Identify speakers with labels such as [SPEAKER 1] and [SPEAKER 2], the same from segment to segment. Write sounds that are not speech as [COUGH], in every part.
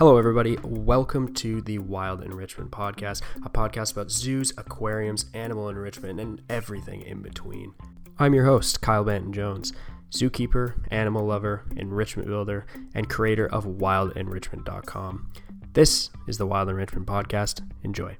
[SPEAKER 1] Hello, everybody. Welcome to the Wild Enrichment Podcast, a podcast about zoos, aquariums, animal enrichment, and everything in between. I'm your host, Kyle Benton Jones, zookeeper, animal lover, enrichment builder, and creator of wildenrichment.com. This is the Wild Enrichment Podcast. Enjoy.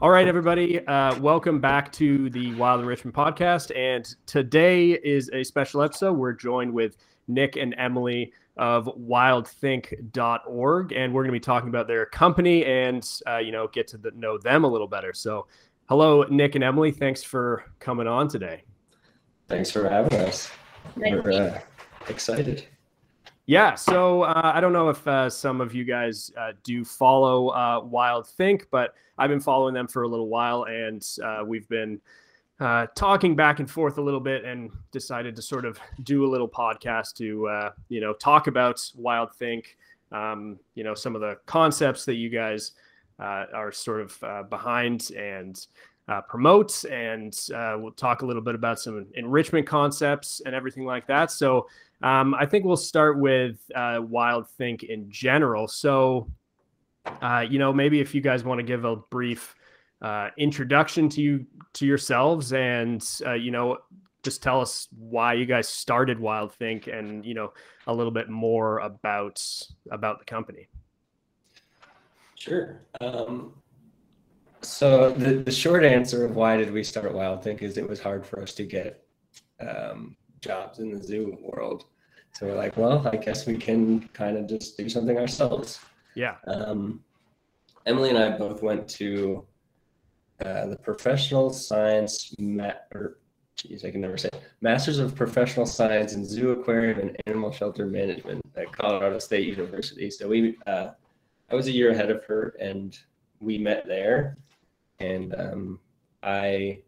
[SPEAKER 1] All right, everybody. Uh, welcome back to the Wild Enrichment Podcast. And today is a special episode. We're joined with Nick and Emily of wildthink.org and we're going to be talking about their company and uh, you know get to the, know them a little better. So hello nick and emily. Thanks for coming on today.
[SPEAKER 2] Thanks for having us. We're uh, excited.
[SPEAKER 1] Yeah so uh, i don't know if uh, some of you guys uh, do follow uh, WildThink but i've been following them for a little while and we've been uh, talking back and forth a little bit and decided to sort of do a little podcast to uh, you know talk about WildThink um, you know some of the concepts that you guys uh, are sort of uh, behind and uh, promote and uh, we'll talk a little bit about some enrichment concepts and everything like that. So um, i think we'll start with WildThink in general. So you know maybe if you guys want to give a brief uh, introduction to you to yourselves and uh, you know just tell us why you guys started WildThink and you know a little bit more about about the company.
[SPEAKER 2] Sure. Um, so the, the short answer of why did we start WildThink is it was hard for us to get um, jobs in the zoo world. So we're like well i guess we can kind of just do something ourselves.
[SPEAKER 1] Yeah.
[SPEAKER 2] Um, emily and i both went to uh, the Professional Science mat or geez, I can never say it. Masters of Professional Science in Zoo Aquarium and Animal Shelter Management at Colorado State University. So we, uh, I was a year ahead of her, and we met there, and um, I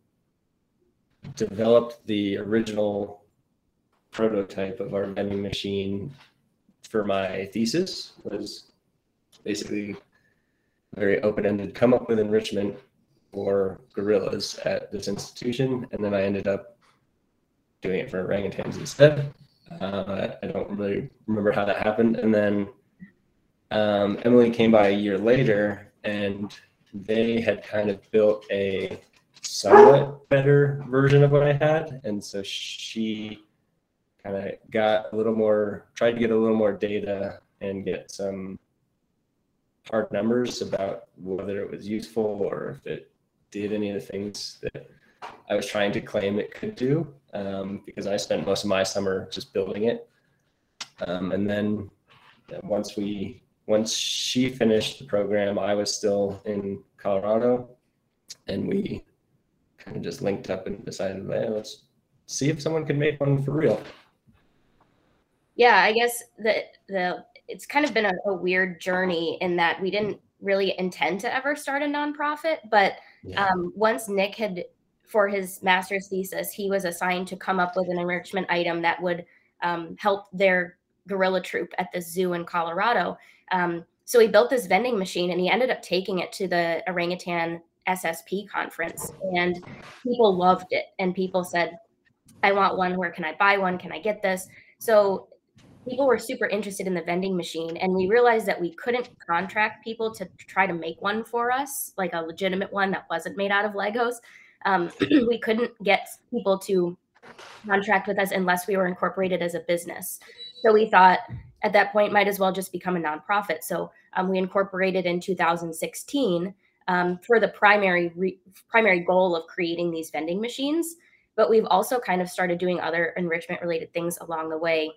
[SPEAKER 2] developed the original prototype of our vending machine for my thesis. Was basically very open-ended. Come up with enrichment for gorillas at this institution, and then I ended up doing it for orangutans instead. Uh, I don't really remember how that happened. And then um, Emily came by a year later, and they had kind of built a somewhat better version of what I had, and so she kind of got a little more, tried to get a little more data and get some hard numbers about whether it was useful or if it did any of the things that I was trying to claim it could do um, because I spent most of my summer just building it. Um, and then once we once she finished the program, I was still in Colorado, and we kind of just linked up and decided, hey, let's see if someone can make one for real.
[SPEAKER 3] Yeah, I guess the the it's kind of been a, a weird journey in that we didn't really intend to ever start a nonprofit, but yeah. Um, once Nick had, for his master's thesis, he was assigned to come up with an enrichment item that would um, help their gorilla troop at the zoo in Colorado. Um, so he built this vending machine and he ended up taking it to the orangutan SSP conference, and people loved it. And people said, I want one. Where can I buy one? Can I get this? So people were super interested in the vending machine and we realized that we couldn't contract people to try to make one for us like a legitimate one that wasn't made out of legos. Um, [CLEARS THROAT] we couldn't get people to contract with us unless we were incorporated as a business. So we thought at that point might as well just become a nonprofit. So um, we incorporated in 2016 um, for the primary re- primary goal of creating these vending machines. But we've also kind of started doing other enrichment related things along the way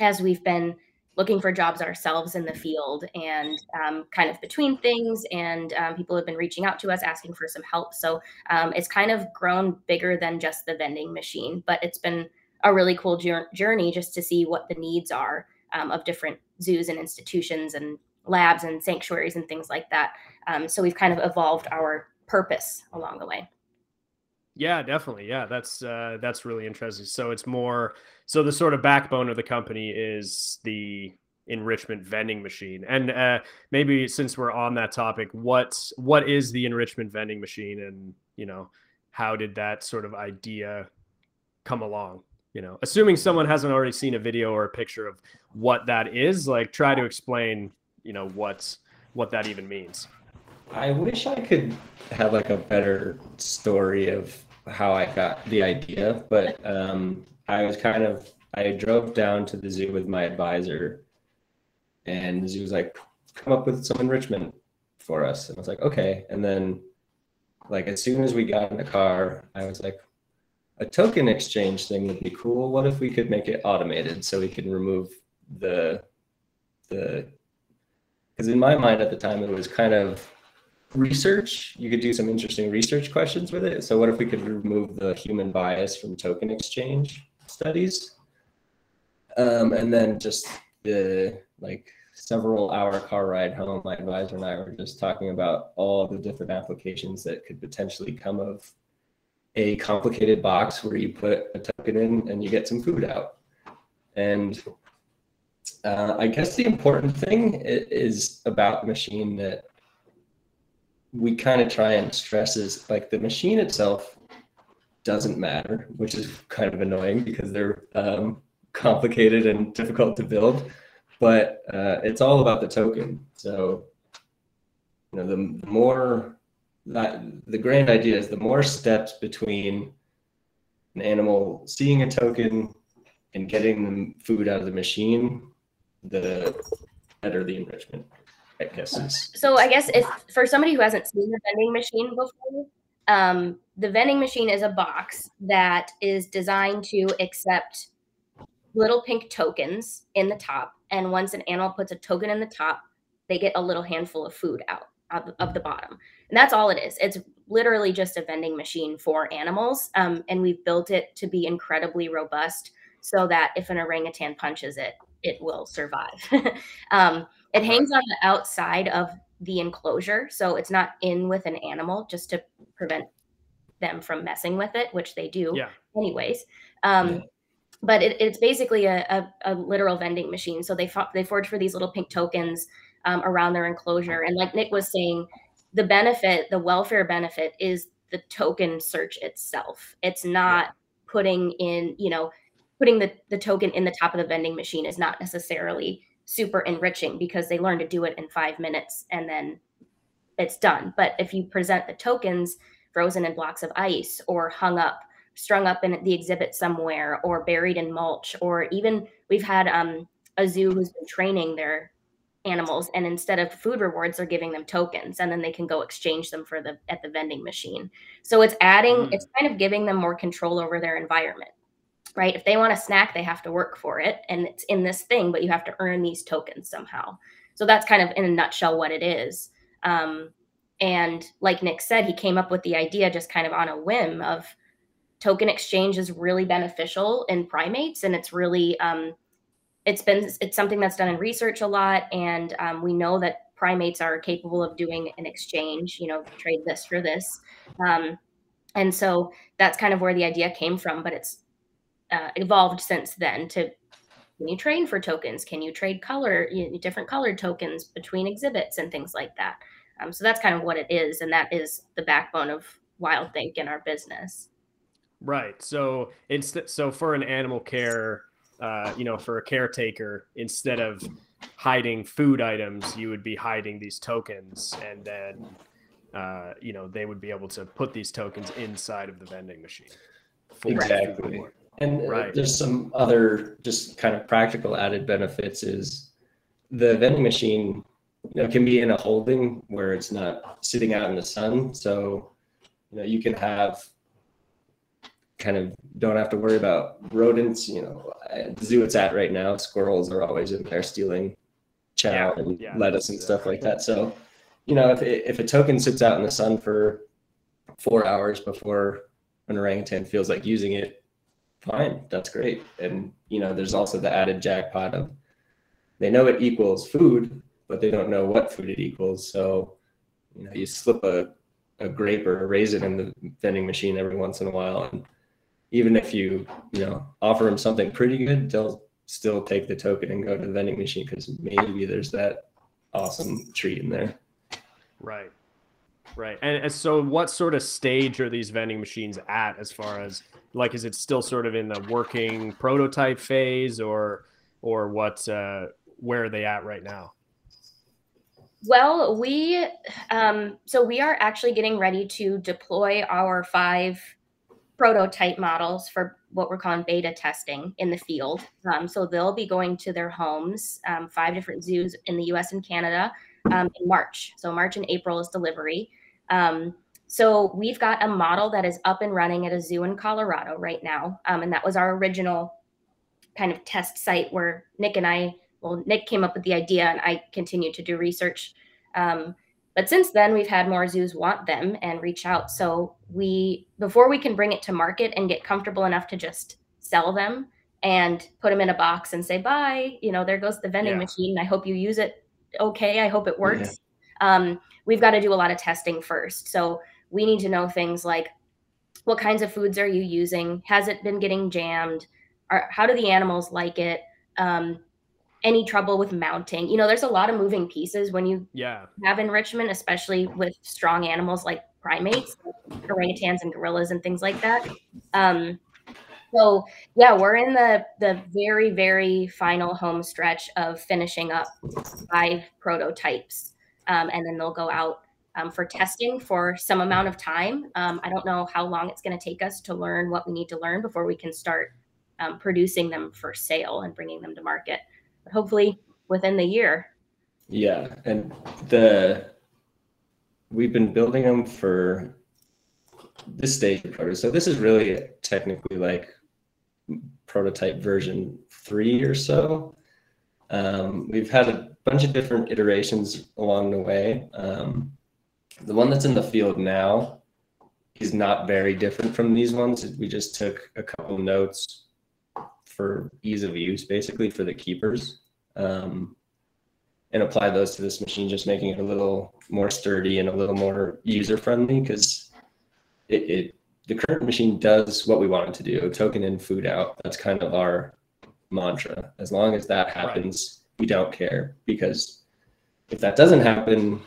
[SPEAKER 3] as we've been looking for jobs ourselves in the field and um, kind of between things and um, people have been reaching out to us asking for some help so um, it's kind of grown bigger than just the vending machine but it's been a really cool journey just to see what the needs are um, of different zoos and institutions and labs and sanctuaries and things like that um, so we've kind of evolved our purpose along the way
[SPEAKER 1] yeah, definitely. Yeah, that's uh, that's really interesting. So it's more so the sort of backbone of the company is the enrichment vending machine. And uh, maybe since we're on that topic, what what is the enrichment vending machine, and you know how did that sort of idea come along? you know, assuming someone hasn't already seen a video or a picture of what that is, like try to explain, you know, what's what that even means.
[SPEAKER 2] I wish I could have like a better story of how I got the idea, but um, I was kind of I drove down to the zoo with my advisor, and the zoo was like, "Come up with some enrichment for us," and I was like, "Okay." And then, like as soon as we got in the car, I was like, "A token exchange thing would be cool. What if we could make it automated so we can remove the the?" Because in my mind at the time, it was kind of research. You could do some interesting research questions with it. So what if we could remove the human bias from token exchange studies? Um, and then just the like several hour car ride home, my advisor and I were just talking about all the different applications that could potentially come of a complicated box where you put a token in and you get some food out. And uh, I guess the important thing is about the machine that we kind of try and stress is like the machine itself doesn't matter, which is kind of annoying because they're um, complicated and difficult to build. But uh, it's all about the token. So, you know, the, the more that the grand idea is the more steps between an animal seeing a token and getting the food out of the machine, the better the enrichment.
[SPEAKER 3] So I guess if for somebody who hasn't seen the vending machine before, um, the vending machine is a box that is designed to accept little pink tokens in the top, and once an animal puts a token in the top, they get a little handful of food out of, of the bottom, and that's all it is. It's literally just a vending machine for animals, um, and we've built it to be incredibly robust so that if an orangutan punches it, it will survive. [LAUGHS] um, it hangs on the outside of the enclosure, so it's not in with an animal, just to prevent them from messing with it, which they do,
[SPEAKER 1] yeah.
[SPEAKER 3] anyways. Um, yeah. But it, it's basically a, a, a, literal vending machine. So they they forge for these little pink tokens um, around their enclosure, and like Nick was saying, the benefit, the welfare benefit, is the token search itself. It's not yeah. putting in, you know, putting the, the token in the top of the vending machine is not necessarily super enriching because they learn to do it in five minutes and then it's done. But if you present the tokens frozen in blocks of ice or hung up, strung up in the exhibit somewhere or buried in mulch, or even we've had um, a zoo who's been training their animals and instead of food rewards they're giving them tokens and then they can go exchange them for the at the vending machine so it's adding mm. it's kind of giving them more control over their environment right? If they want a snack, they have to work for it and it's in this thing, but you have to earn these tokens somehow. So that's kind of in a nutshell what it is. Um, and like Nick said, he came up with the idea just kind of on a whim of token exchange is really beneficial in primates and it's really um, it's been it's something that's done in research a lot and um, we know that primates are capable of doing an exchange you know trade this for this um, and so that's kind of where the idea came from but it's uh, evolved since then to can you train for tokens? Can you trade color you know, different colored tokens between exhibits and things like that? Um, so that's kind of what it is and that is the backbone of WildThink in our business.
[SPEAKER 1] Right. So instead so for an animal care uh, you know for a caretaker instead of hiding food items you would be hiding these tokens and then uh, you know they would be able to put these tokens inside of the vending machine
[SPEAKER 2] exactly and right. there's some other just kind of practical added benefits is the vending machine you know, can be in a holding where it's not sitting out in the sun. So, you know, you can have kind of don't have to worry about rodents. You know, at the zoo it's at right now, squirrels are always in there stealing chow yeah, and yeah, lettuce and stuff like that. So, you know, if if a token sits out in the sun for four hours before an orangutan feels like using it, fine, that's great. And you know, there's also the added jackpot of they know it equals food, but they don't know what food it equals. So, you know, you slip a, a grape or a raisin in the vending machine every once in a while, and even if you you know offer them something pretty good, they'll still take the token and go to the vending machine because maybe there's that awesome treat in there.
[SPEAKER 1] Right. Right. And, so what sort of stage are these vending machines at as far as like is it still sort of in the working prototype phase or or what uh where are they at right now?
[SPEAKER 3] Well, we um so we are actually getting ready to deploy our five prototype models for what we're calling beta testing in the field. Um, so they'll be going to their homes, um, five different zoos in the US and Canada um, in March. So March and April is delivery. Um, so we've got a model that is up and running at a zoo in Colorado right now. Um, and that was our original kind of test site where Nick and I, well, Nick came up with the idea and I continued to do research. Um, but since then, we've had more zoos want them and reach out. So we, before we can bring it to market and get comfortable enough to just sell them and put them in a box and say, bye, you know, there goes the vending yeah. machine. I hope you use it okay. I hope it works. Yeah. Um, we've got to do a lot of testing first. So we need to know things like what kinds of foods are you using? Has it been getting jammed? Are, how do the animals like it? Um, any trouble with mounting? You know, there's a lot of moving pieces when you
[SPEAKER 1] yeah.
[SPEAKER 3] have enrichment, especially with strong animals like primates, orangutans and gorillas and things like that. Um, so yeah, we're in the the very very final home stretch of finishing up five prototypes, um, and then they'll go out um, for testing for some amount of time. Um, I don't know how long it's going to take us to learn what we need to learn before we can start um, producing them for sale and bringing them to market. But hopefully within the year.
[SPEAKER 2] Yeah, and the we've been building them for this stage of prototype. So this is really technically like prototype version three or so. Um, we've had a bunch of different iterations along the way. Um, the one that's in the field now is not very different from these ones. We just took a couple notes for ease of use, basically for the keepers, um, and apply those to this machine, just making it a little more sturdy and a little more user friendly because it, it the current machine does what we want it to do token in food out that's kind of our mantra as long as that happens. We don't care because if that doesn't happen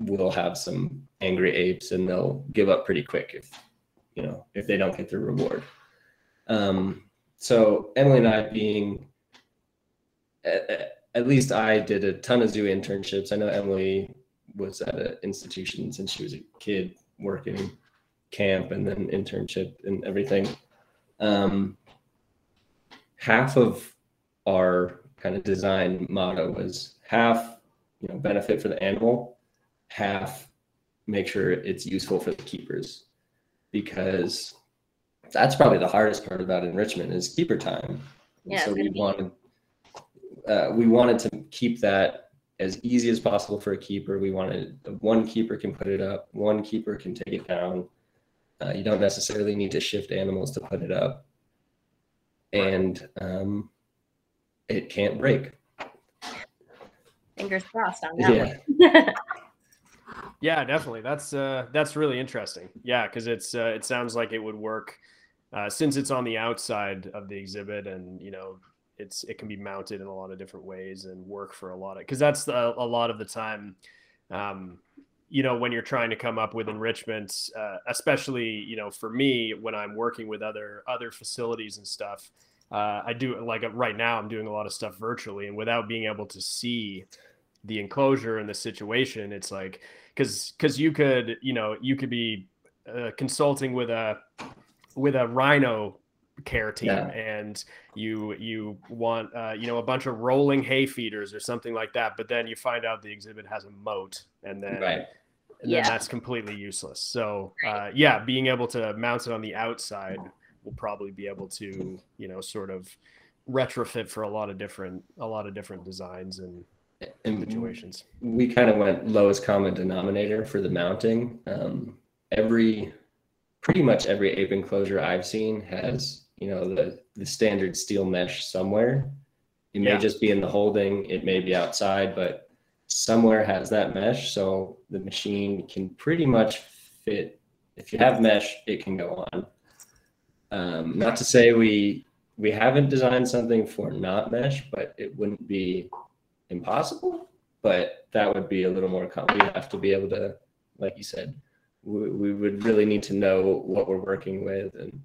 [SPEAKER 2] we'll have some angry apes and they'll give up pretty quick if you know if they don't get their reward. Um, so emily and i being at, at, least i did a ton of zoo internships. I know emily was at an institution since she was a kid working camp and then internship and everything. Um, half of our kind of design motto was half you know benefit for the animal half make sure it's useful for the keepers because that's probably the hardest part about enrichment is keeper time.
[SPEAKER 3] Yeah,
[SPEAKER 2] so we wanted uh, we wanted to keep that as easy as possible for a keeper. We wanted one keeper can put it up, one keeper can take it down. Uh, you don't necessarily need to shift animals to put it up, and um, it can't break.
[SPEAKER 3] Fingers crossed on that yeah. [LAUGHS]
[SPEAKER 1] Yeah, definitely. That's uh, that's really interesting. Yeah, because it's uh, it sounds like it would work uh, since it's on the outside of the exhibit, and you know, it's it can be mounted in a lot of different ways and work for a lot of because that's a, a, lot of the time. Um, you know, when you're trying to come up with enrichments, uh, especially you know, for me when I'm working with other other facilities and stuff, uh, I do like right now I'm doing a lot of stuff virtually, and without being able to see the enclosure and the situation, it's like because because you could you know you could be uh, consulting with a with a rhino care team yeah. and you you want uh, you know a bunch of rolling hay feeders or something like that but then you find out the exhibit has a moat and then
[SPEAKER 2] right.
[SPEAKER 1] and yeah. then that's completely useless so uh, yeah being able to mount it on the outside will probably be able to you know sort of retrofit for a lot of different a lot of different designs and and situations.
[SPEAKER 2] We kind of went lowest common denominator for the mounting. Um, every, pretty much every ape enclosure I've seen has, you know, the the standard steel mesh somewhere. It may yeah. just be in the holding, it may be outside, but somewhere has that mesh, so the machine can pretty much fit. If you have mesh, it can go on. Um, not to say we we haven't designed something for not mesh, but it wouldn't be impossible, but that would be a little more. Com- we have to be able to like you said, we, we would really need to know what we're working with and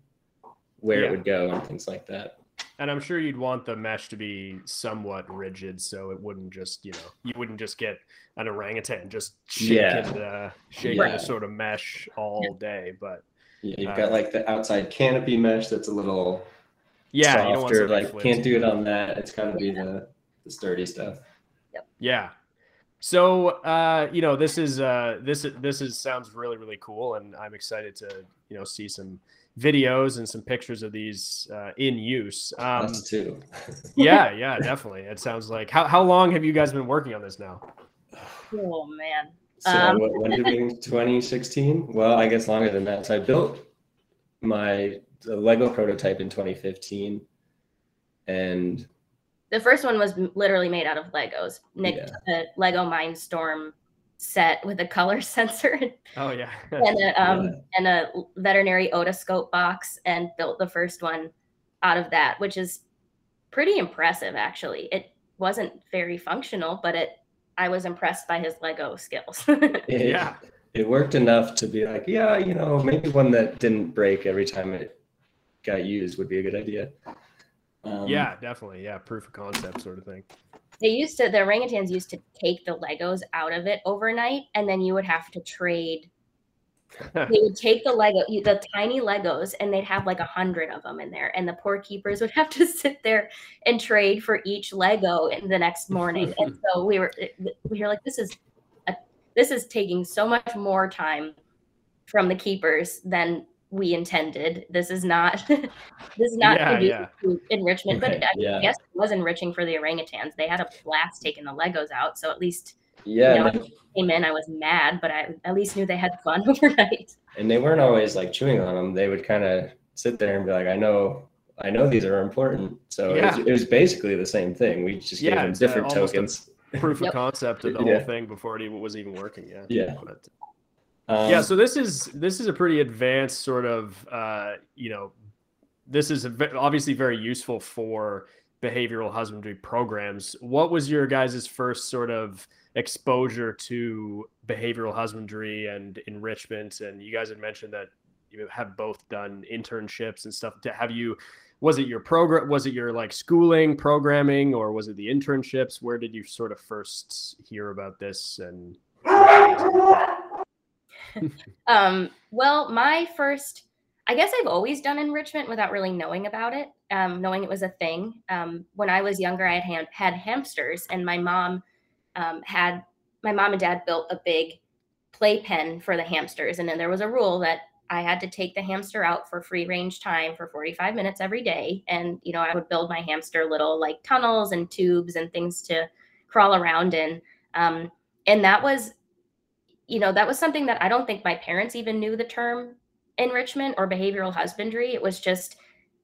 [SPEAKER 2] where
[SPEAKER 1] Yeah.
[SPEAKER 2] it would go and things like that.
[SPEAKER 1] And I'm sure you'd want the mesh to be somewhat rigid, so it wouldn't just, you know, you wouldn't just get an orangutan just shaking,
[SPEAKER 2] Yeah.
[SPEAKER 1] uh, shaking
[SPEAKER 2] Yeah.
[SPEAKER 1] the sort of mesh all day. But
[SPEAKER 2] Yeah, you've
[SPEAKER 1] Uh,
[SPEAKER 2] got like the outside canopy mesh that's a little
[SPEAKER 1] yeah, you don't want
[SPEAKER 2] softer.
[SPEAKER 1] something
[SPEAKER 2] Like
[SPEAKER 1] flimsy.
[SPEAKER 2] can't do it on that. It's got to be the, the sturdy stuff. Yep.
[SPEAKER 1] Yeah. So uh, you know, this is uh this this is sounds really, really cool and I'm excited to, you know, see some videos and some pictures of these uh, in use. Um
[SPEAKER 2] Us too. [LAUGHS]
[SPEAKER 1] yeah, yeah, definitely. It sounds like how how long have you guys been working on this now?
[SPEAKER 3] Oh man.
[SPEAKER 2] So
[SPEAKER 3] Um,
[SPEAKER 2] when did we? [LAUGHS] 2016. Well, I guess longer than that. So I built my the Lego prototype in 2015, and
[SPEAKER 3] The first one was literally made out of Legos. Nick
[SPEAKER 2] Yeah.
[SPEAKER 3] took a Lego Mindstorm set with a color [LAUGHS] sensor
[SPEAKER 1] Oh yeah.
[SPEAKER 3] and a um
[SPEAKER 2] Yeah.
[SPEAKER 3] and a veterinary otoscope box and built the first one out of that, which is pretty impressive actually. It wasn't very functional, but it I was impressed by his Lego skills. [LAUGHS]
[SPEAKER 2] it,
[SPEAKER 1] Yeah.
[SPEAKER 2] it worked enough to be like, yeah, you know, maybe one that didn't break every time it got used would be a good idea. Um,
[SPEAKER 1] yeah, definitely. Yeah, proof of concept sort of thing.
[SPEAKER 3] they used to the orangutans used to take the Legos out of it overnight and then you would have to trade they would [LAUGHS] take the Lego, the tiny Legos, and they'd have like a hundred of them in there, and the poor keepers would [LAUGHS] have to sit there and trade for each Lego in the next morning. and [LAUGHS] so we were, eh, we were like, this is, a, this is taking so much more time from the keepers than we intended. This is not, this is not
[SPEAKER 1] Yeah, yeah.
[SPEAKER 3] to enrichment, but I
[SPEAKER 2] Yeah.
[SPEAKER 3] guess it was enriching for the orangutans. They had a blast taking the Legos out, so at least
[SPEAKER 2] Yeah,
[SPEAKER 3] You know,
[SPEAKER 2] they,
[SPEAKER 3] came in. I was mad, but I at least knew they had fun [LAUGHS] overnight.
[SPEAKER 2] and they weren't always like chewing on them. They would kind of sit there and be like, I know. I know these are important, so it, was, it was basically the same thing. We just
[SPEAKER 1] Yeah,
[SPEAKER 2] gave them
[SPEAKER 1] it's, uh,
[SPEAKER 2] different tokens.
[SPEAKER 1] proof of
[SPEAKER 3] Yep.
[SPEAKER 1] concept of the
[SPEAKER 2] Yeah.
[SPEAKER 1] whole thing before it even was even working. Yeah.
[SPEAKER 2] Yeah.
[SPEAKER 1] But,
[SPEAKER 2] Um,
[SPEAKER 1] yeah. So this is this is a pretty advanced sort of uh, you know, this is a ve- obviously very useful for behavioral husbandry programs. What was your guys' first sort of exposure to behavioral husbandry and enrichment? And you guys had mentioned that you have both done internships and stuff. To Have you? Was it your program? Was it your like schooling, programming, or was it the internships? Where did you sort of first hear about this? And [LAUGHS]
[SPEAKER 3] Um, well, my first, I guess I've always done enrichment without really knowing about it, um, knowing it was a thing. Um, when I was younger, I had ham- had hamsters, and my mom um, had my mom and dad built a big playpen for the hamsters, and then there was a rule that I had to take the hamster out for free range time for 45 minutes every day, and you know I would build my hamster little like tunnels and tubes and things to crawl around in, um, and that was you know, that was something that I don't think my parents even knew the term enrichment or behavioral husbandry. It was just,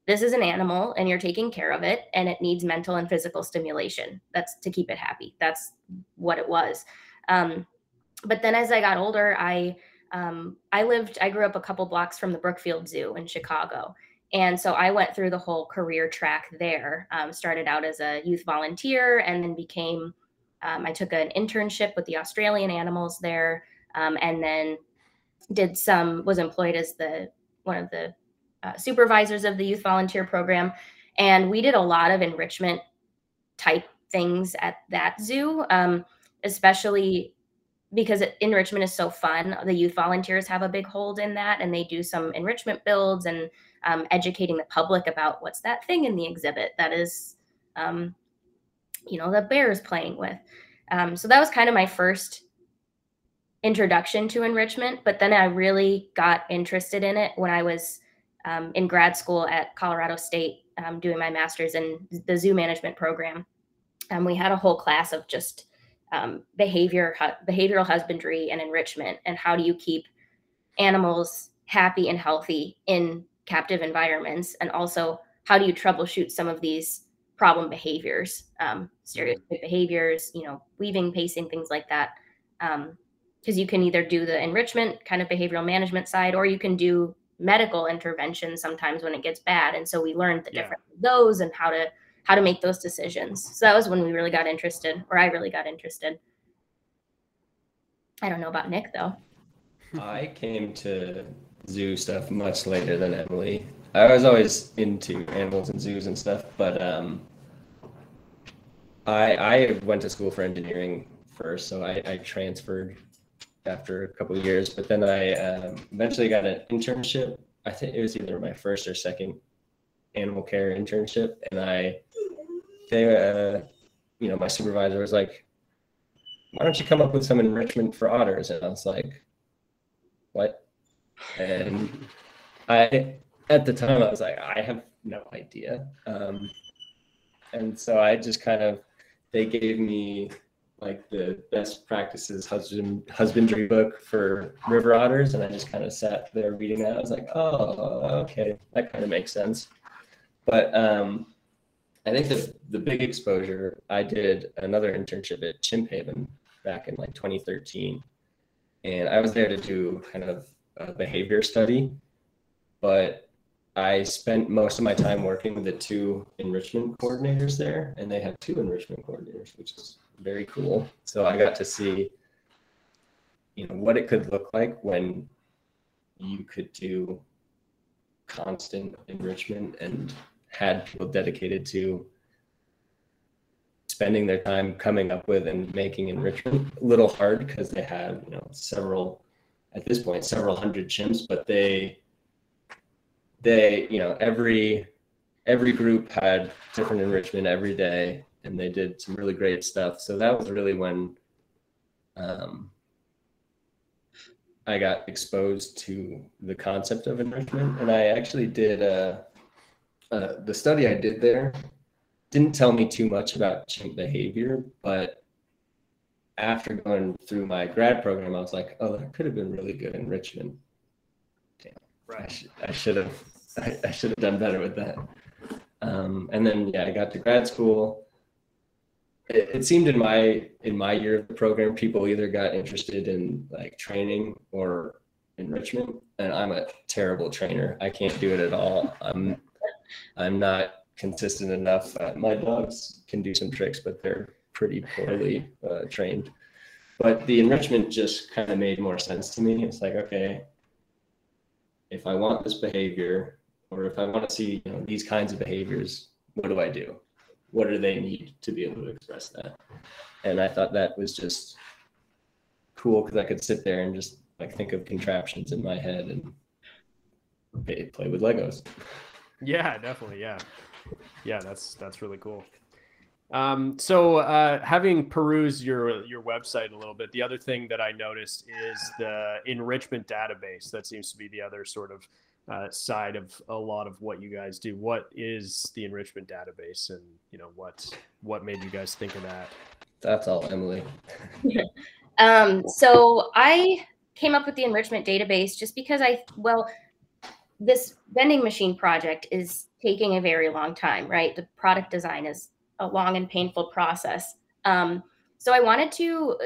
[SPEAKER 3] this is an animal and you're taking care of it and it needs mental and physical stimulation. That's to keep it happy. That's what it was. Um, but then as I got older, I, um, I lived, I grew up a couple blocks from the Brookfield Zoo in Chicago. And so I went through the whole career track there. Um, started out as a youth volunteer and then became um, I took an internship with the Australian animals there, um, and then did some was employed as the one of the uh, supervisors of the youth volunteer program, and we did a lot of enrichment type things at that zoo, um, especially because enrichment is so fun. The youth volunteers have a big hold in that, and they do some enrichment builds and um, educating the public about what's that thing in the exhibit that is um, you know the bear is playing with um, so that was kind of my first introduction to enrichment but then i really got interested in it when i was um, in grad school at colorado state um, doing my master's in the zoo management program and we had a whole class of just um, behavior hu- behavioral husbandry and enrichment and how do you keep animals happy and healthy in captive environments and also how do you troubleshoot some of these problem behaviors, um, stereotypic behaviors, you know, weaving, pacing, things like that. Because you can either do the enrichment kind of behavioral management side, or you can do medical intervention sometimes when it gets bad. And so we learned the
[SPEAKER 1] Yeah.
[SPEAKER 3] difference of those and how to how to make those decisions. So that was when we really got interested, or I really got interested. I don't know about Nick though.
[SPEAKER 2] I came to zoo stuff much later than Emily. I was always into animals and zoos and stuff, but um, I I went to school for engineering first, so I, I transferred after a couple years. But then I um, eventually got an internship. I think it was either my first or second animal care internship, and I they uh, you know my supervisor was like, "Why don't you come up with some enrichment for otters?" And I was like, "What?" And I at the time I was like, I have no idea. Um, and so I just kind of they gave me like the best practices husband husbandry book for river otters, and I just kind of sat there reading that. I was like, oh, okay, that kind of makes sense. But um, I think the the big exposure I did another internship at Chimp Haven back in like 2013, and I was there to do kind of a behavior study, but I spent most of my time working with the two enrichment coordinators there, and they had two enrichment coordinators, which is very cool. So I got to see, you know, what it could look like when you could do constant enrichment and had people dedicated to spending their time coming up with and making enrichment a little hard because they had, you know, several at this point several hundred chimps, but they they you know every every group had different enrichment every day and they did some really great stuff so that was really when um, i got exposed to the concept of enrichment and i actually did uh, uh, the study i did there didn't tell me too much about chimp behavior but after going through my grad program i was like oh that could have been really good enrichment Damn. Right. I, sh- I should have I, I should have done better with that. Um, and then yeah, I got to grad school. It, it, seemed in my in my year of the program, people either got interested in like training or enrichment, and I'm a terrible trainer. I can't do it at all. I'm I'm not consistent enough. Uh, my dogs can do some tricks, but they're pretty poorly uh, trained. But the enrichment just kind of made more sense to me. It's like okay, if I want this behavior, or if I want to see you know these kinds of behaviors, what do I do? What do they need to be able to express that? And I thought that was just cool because I could sit there and just like think of contraptions in my head and play with Legos.
[SPEAKER 1] Yeah, definitely. Yeah, yeah, that's that's really cool. Um, so uh, having perused your your website a little bit, the other thing that I noticed is the enrichment database. That seems to be the other sort of uh, side of a lot of what you guys do. What is the enrichment database, and you know what what made you guys think of that?
[SPEAKER 2] That's all, Emily. [LAUGHS]
[SPEAKER 3] um, so I came up with the enrichment database just because I well, this vending machine project is taking a very long time, right? The product design is a long and painful process. Um, so I wanted to,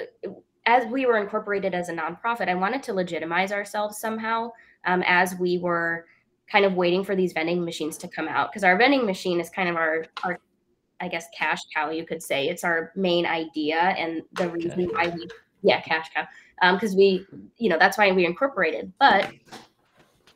[SPEAKER 3] as we were incorporated as a nonprofit, I wanted to legitimize ourselves somehow um, as we were kind of waiting for these vending machines to come out. Because our vending machine is kind of our our I guess cash cow you could say. It's our main idea and the reason why we yeah cash cow. Because um, we you know that's why we incorporated. But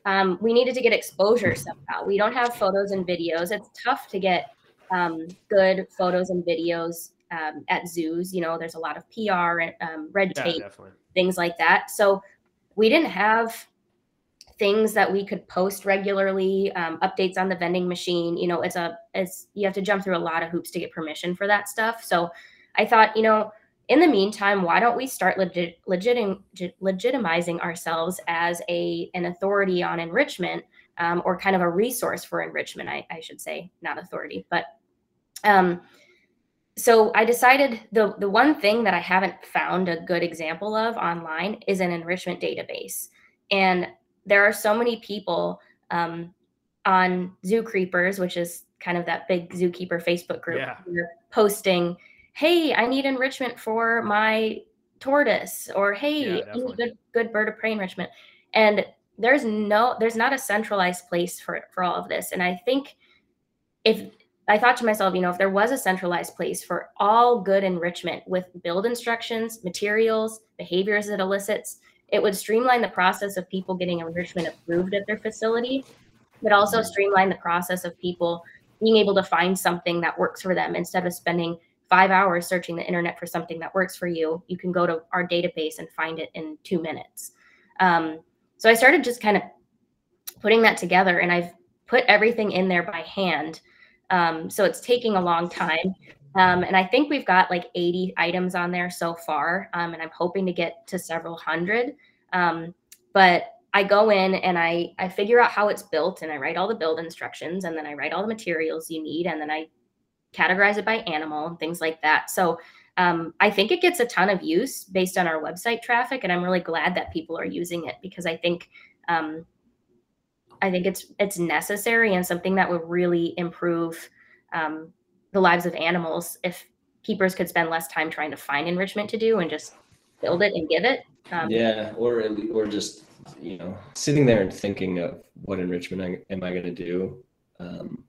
[SPEAKER 3] um, we needed to get exposure somehow. We don't have photos and videos. It's tough to get um, good photos and videos um, at zoos. You know there's a lot of pr and um, red tape yeah, things like that. So we didn't have things that we could post regularly, um, updates on the vending machine. You know, it's a it's you have to jump through a lot of hoops to get permission for that stuff. So I thought, you know, in the meantime, why don't we start legit, legitim, legitimizing ourselves as a an authority on enrichment um, or kind of a resource for enrichment? I, I should say, not authority, but um, so I decided the the one thing that I haven't found a good example of online is an enrichment database. And there are so many people um, on Zoo Creepers, which is kind of that big zookeeper Facebook group, yeah. posting, "Hey, I need enrichment for my tortoise," or "Hey, yeah, good good bird of prey enrichment," and there's no there's not a centralized place for for all of this, and I think if I thought to myself, you know, if there was a centralized place for all good enrichment with build instructions, materials, behaviors it elicits, it would streamline the process of people getting enrichment approved at their facility, but also streamline the process of people being able to find something that works for them instead of spending five hours searching the internet for something that works for you. You can go to our database and find it in two minutes. Um, so I started just kind of putting that together, and I've put everything in there by hand. Um, so it's taking a long time. Um, and I think we've got like 80 items on there so far. Um, and I'm hoping to get to several hundred. Um, but I go in and I, I figure out how it's built and I write all the build instructions and then I write all the materials you need and then I categorize it by animal and things like that. So um, I think it gets a ton of use based on our website traffic, and I'm really glad that people are using it because I think um, I think it's it's necessary and something that would really improve um, the lives of animals if keepers could spend less time trying to find enrichment to do and just build it and give it.
[SPEAKER 2] Um, yeah, or or just you know sitting there and thinking of what enrichment I, am I going to do um,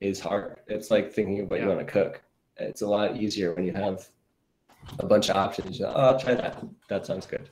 [SPEAKER 2] is hard. It's like thinking of what yeah. you want to cook. It's a lot easier when you have a bunch of options. Oh, I'll try that. That sounds good.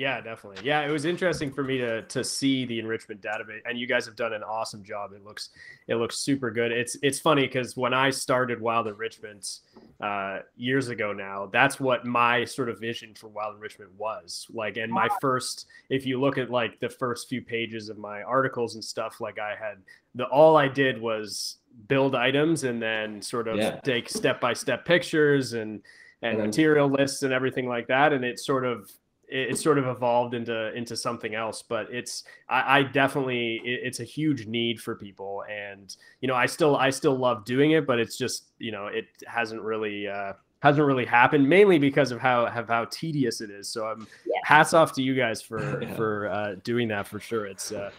[SPEAKER 1] Yeah, definitely. Yeah, it was interesting for me to to see the enrichment database, and you guys have done an awesome job. It looks it looks super good. It's it's funny because when I started Wild Enrichment uh, years ago now, that's what my sort of vision for Wild Enrichment was like. And my first, if you look at like the first few pages of my articles and stuff, like I had the all I did was build items and then sort of yeah. take step by step pictures and and material lists and everything like that. And it sort of it, it, sort of evolved into into something else but it's i, I definitely it, it's a huge need for people and you know i still i still love doing it but it's just you know it hasn't really uh hasn't really happened mainly because of how have how tedious it is so i'm yeah. hats off to you guys for [LAUGHS] yeah. for uh doing that for sure it's uh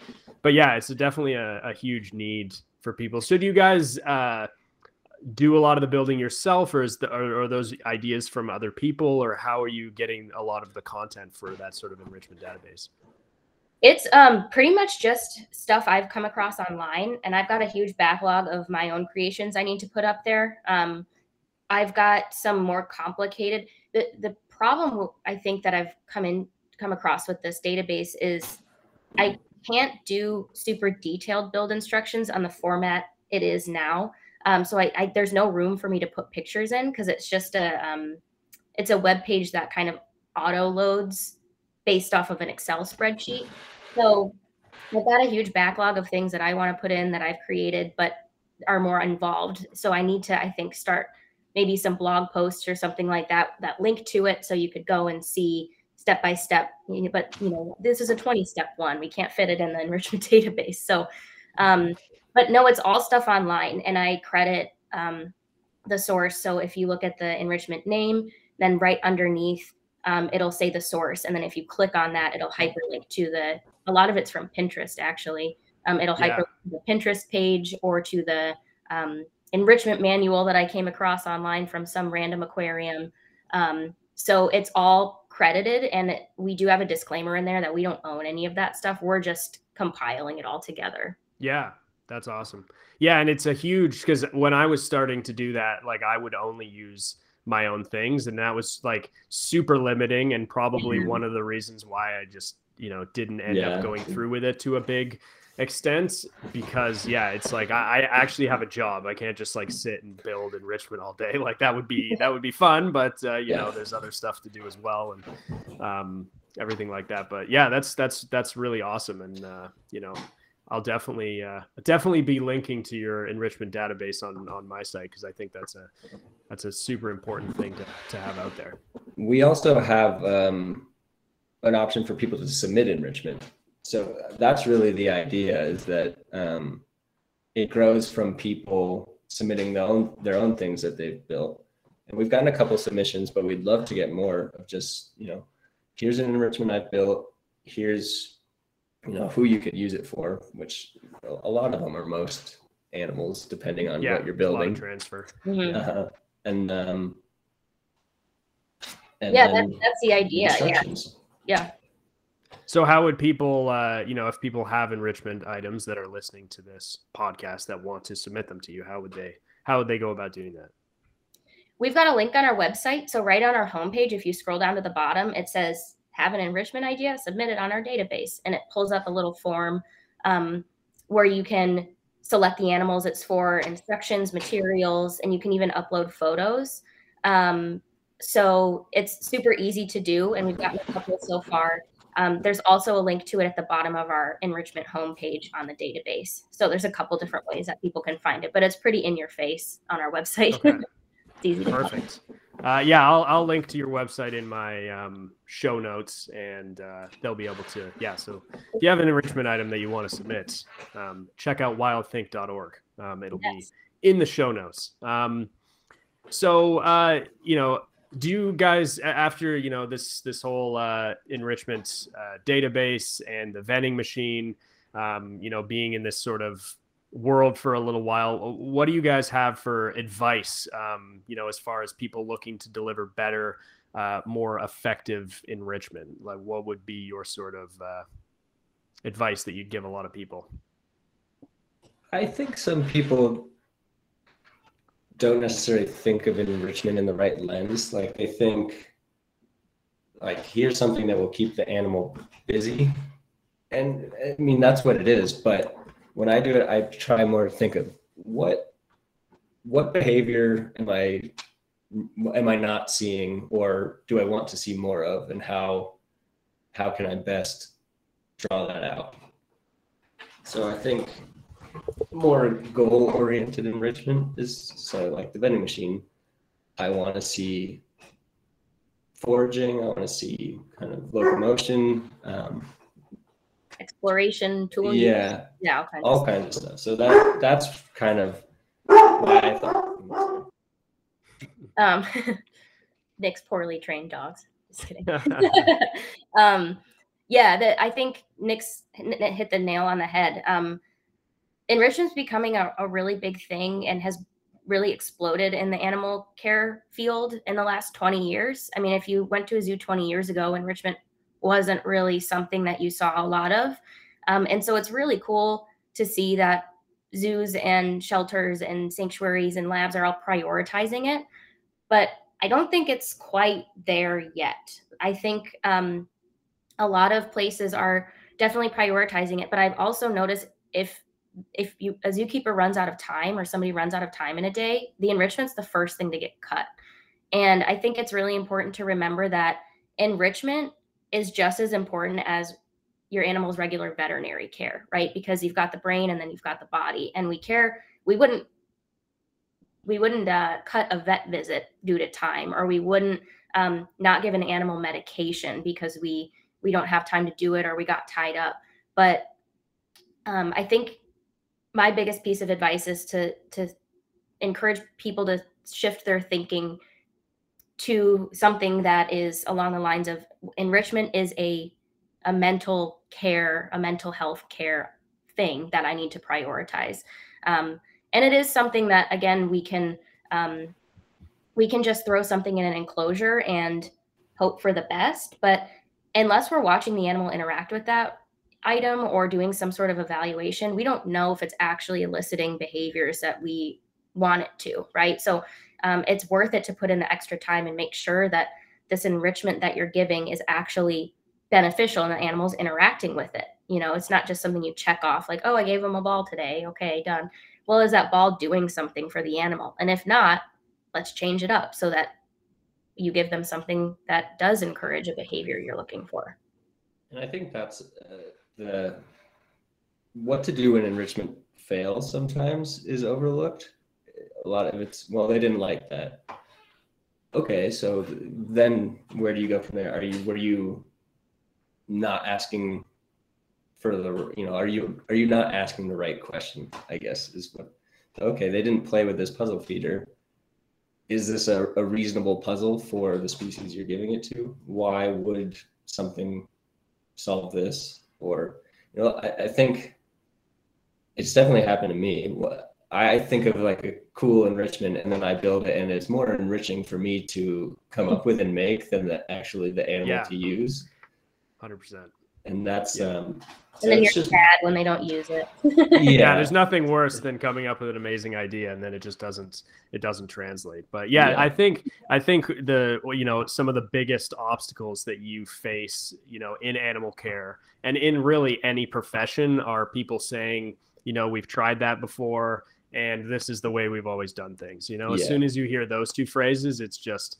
[SPEAKER 1] but yeah it's definitely a, a huge need for people so do you guys uh do a lot of the building yourself or is the, are, are, those ideas from other people or how are you getting a lot of the content for that sort of enrichment database?
[SPEAKER 3] It's um, pretty much just stuff i've come across online and i've got a huge backlog of my own creations i need to put up there. Um, i've got some more complicated the, the problem i think that i've come in come across with this database is i can't do super detailed build instructions on the format it is now um, so I, I, there's no room for me to put pictures in because it's just a um, it's a web page that kind of auto loads based off of an Excel spreadsheet. So I've got a huge backlog of things that I want to put in that I've created, but are more involved. So I need to, I think, start maybe some blog posts or something like that that link to it so you could go and see step by step. But you know, this is a 20 step one. We can't fit it in the enrichment [LAUGHS] database. So um, but no, it's all stuff online, and I credit um, the source. So if you look at the enrichment name, then right underneath, um, it'll say the source, and then if you click on that, it'll hyperlink to the. A lot of it's from Pinterest, actually. Um, it'll yeah. hyperlink to the Pinterest page or to the um, enrichment manual that I came across online from some random aquarium. Um, so it's all credited, and it, we do have a disclaimer in there that we don't own any of that stuff. We're just compiling it all together.
[SPEAKER 1] Yeah, that's awesome. Yeah, and it's a huge because when I was starting to do that, like I would only use my own things, and that was like super limiting, and probably mm-hmm. one of the reasons why I just you know didn't end yeah. up going through with it to a big extent because yeah it's like I, I, actually have a job i can't just like sit and build enrichment all day [LAUGHS] like that would be that would be fun but uh, you yeah. know there's other stuff to do as well and um, everything like that but yeah that's that's that's really awesome and uh, you know I'll definitely uh, definitely be linking to your enrichment database on on my site because I think that's a that's a super important thing to, to have out there.
[SPEAKER 2] We also have um, an option for people to submit enrichment. So that's really the idea is that um, it grows from people submitting their own their own things that they've built. And we've gotten a couple submissions, but we'd love to get more of just, you know, here's an enrichment I've built. Here's you know who you could use it for, which a lot of them are most animals, depending on yeah, what you're building.
[SPEAKER 1] transfer.
[SPEAKER 3] Mm-hmm. Uh,
[SPEAKER 2] and um,
[SPEAKER 3] and yeah, that's, that's the idea. Yeah. Yeah.
[SPEAKER 1] So, how would people, uh, you know, if people have enrichment items that are listening to this podcast that want to submit them to you, how would they, how would they go about doing that?
[SPEAKER 3] We've got a link on our website. So, right on our homepage, if you scroll down to the bottom, it says have an enrichment idea, submit it on our database. And it pulls up a little form um, where you can select the animals it's for, instructions, materials, and you can even upload photos. Um, so it's super easy to do, and we've gotten a couple so far. Um, there's also a link to it at the bottom of our enrichment homepage on the database. So there's a couple different ways that people can find it, but it's pretty in your face on our website. Okay. [LAUGHS] it's
[SPEAKER 1] easy. Perfect. Uh, yeah, I'll, I'll link to your website in my um, show notes, and uh, they'll be able to. Yeah, so if you have an enrichment item that you want to submit, um, check out wildthink.org. Um, it'll yes. be in the show notes. Um, so, uh, you know, do you guys after you know this this whole uh, enrichment uh, database and the vending machine, um, you know, being in this sort of world for a little while, what do you guys have for advice? Um, you know, as far as people looking to deliver better, uh, more effective enrichment, like what would be your sort of uh, advice that you'd give a lot of people?
[SPEAKER 2] I think some people don't necessarily think of enrichment in the right lens. Like they think, like here's something that will keep the animal busy, and I mean that's what it is. But when I do it, I try more to think of what what behavior am I am I not seeing, or do I want to see more of, and how how can I best draw that out? So I think more goal oriented enrichment is so like the vending machine. I want to see foraging. I want to see kind of locomotion, um,
[SPEAKER 3] exploration, tools.
[SPEAKER 2] Yeah,
[SPEAKER 3] yeah,
[SPEAKER 2] all kinds, all of, kinds of stuff. So that that's kind of why I thought.
[SPEAKER 3] Um, [LAUGHS] Nick's poorly trained dogs. Just kidding. [LAUGHS] [LAUGHS] um, yeah, that I think Nick's hit the nail on the head. Um, enrichment's becoming a, a really big thing and has really exploded in the animal care field in the last 20 years. I mean, if you went to a zoo 20 years ago, enrichment wasn't really something that you saw a lot of. Um, and so it's really cool to see that zoos and shelters and sanctuaries and labs are all prioritizing it. But I don't think it's quite there yet. I think um, a lot of places are definitely prioritizing it. But I've also noticed if if you a zookeeper runs out of time or somebody runs out of time in a day, the enrichment's the first thing to get cut. And I think it's really important to remember that enrichment is just as important as your animal's regular veterinary care, right? Because you've got the brain and then you've got the body, and we care. We wouldn't we wouldn't uh, cut a vet visit due to time, or we wouldn't um, not give an animal medication because we we don't have time to do it or we got tied up. But um, I think my biggest piece of advice is to to encourage people to shift their thinking to something that is along the lines of enrichment is a a mental care, a mental health care thing that I need to prioritize. Um, and it is something that again we can um, we can just throw something in an enclosure and hope for the best. But unless we're watching the animal interact with that, item or doing some sort of evaluation, we don't know if it's actually eliciting behaviors that we want it to, right? So um, it's worth it to put in the extra time and make sure that this enrichment that you're giving is actually beneficial and the animal's interacting with it. You know, it's not just something you check off like, oh, I gave them a ball today. Okay, done. Well, is that ball doing something for the animal? And if not, let's change it up so that you give them something that does encourage a behavior you're looking for.
[SPEAKER 2] And I think that's uh, the what to do when enrichment fails sometimes is overlooked. A lot of it's well, they didn't like that. Okay, so then where do you go from there? Are you were you not asking for the you know are you are you not asking the right question? I guess is what. Okay, they didn't play with this puzzle feeder. Is this a, a reasonable puzzle for the species you're giving it to? Why would something solve this? or you know I, I think it's definitely happened to me I think of like a cool enrichment and then I build it and it's more enriching for me to come up with and make than the, actually the animal yeah. to use.
[SPEAKER 1] 100%.
[SPEAKER 2] and that's um,
[SPEAKER 3] and then you're just, sad when they don't use it. [LAUGHS]
[SPEAKER 1] yeah. yeah, there's nothing worse than coming up with an amazing idea and then it just doesn't it doesn't translate. But yeah, yeah, I think I think the you know some of the biggest obstacles that you face, you know, in animal care and in really any profession are people saying, you know, we've tried that before and this is the way we've always done things. You know, as soon as you hear those two phrases, it's just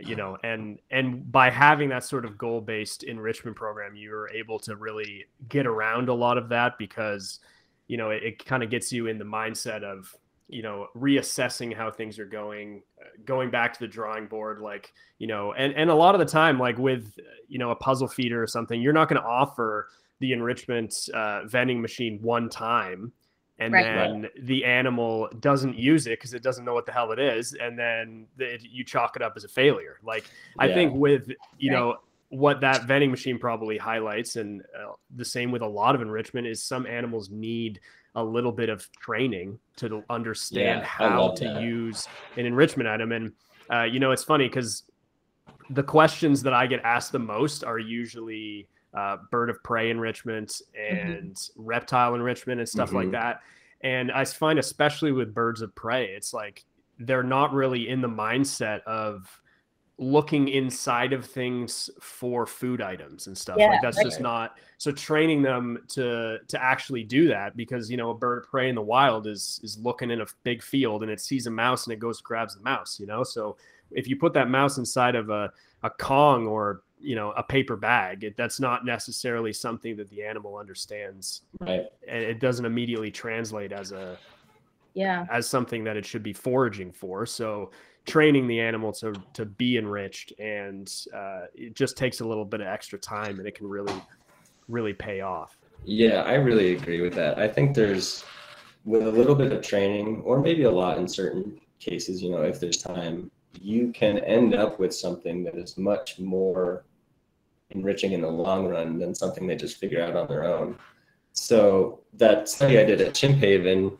[SPEAKER 1] you know and and by having that sort of goal based enrichment program you're able to really get around a lot of that because you know it, it kind of gets you in the mindset of you know reassessing how things are going going back to the drawing board like you know and and a lot of the time like with you know a puzzle feeder or something you're not going to offer the enrichment uh, vending machine one time and right. then right. the animal doesn't use it because it doesn't know what the hell it is and then the, you chalk it up as a failure like yeah. i think with you right. know what that vending machine probably highlights and uh, the same with a lot of enrichment is some animals need a little bit of training to understand yeah, how to that. use an enrichment item and uh, you know it's funny because the questions that i get asked the most are usually uh, bird of prey enrichment mm-hmm. and mm-hmm. reptile enrichment and stuff mm-hmm. like that. And I find, especially with birds of prey, it's like they're not really in the mindset of looking inside of things for food items and stuff yeah, like that's right. just not so training them to to actually do that because you know a bird of prey in the wild is is looking in a big field and it sees a mouse and it goes grabs the mouse you know so if you put that mouse inside of a a Kong or you know a paper bag. It, that's not necessarily something that the animal understands.
[SPEAKER 2] Right.
[SPEAKER 1] And it doesn't immediately translate as a
[SPEAKER 3] yeah.
[SPEAKER 1] as something that it should be foraging for. So training the animal to to be enriched and uh, it just takes a little bit of extra time and it can really really pay off.
[SPEAKER 2] Yeah i really agree with that. I think there's with a little bit of training or maybe a lot in certain cases you know if there's time you can end up with something that is much more enriching in the long run than something they just figure out on their own. So that study I did at Chimp Haven,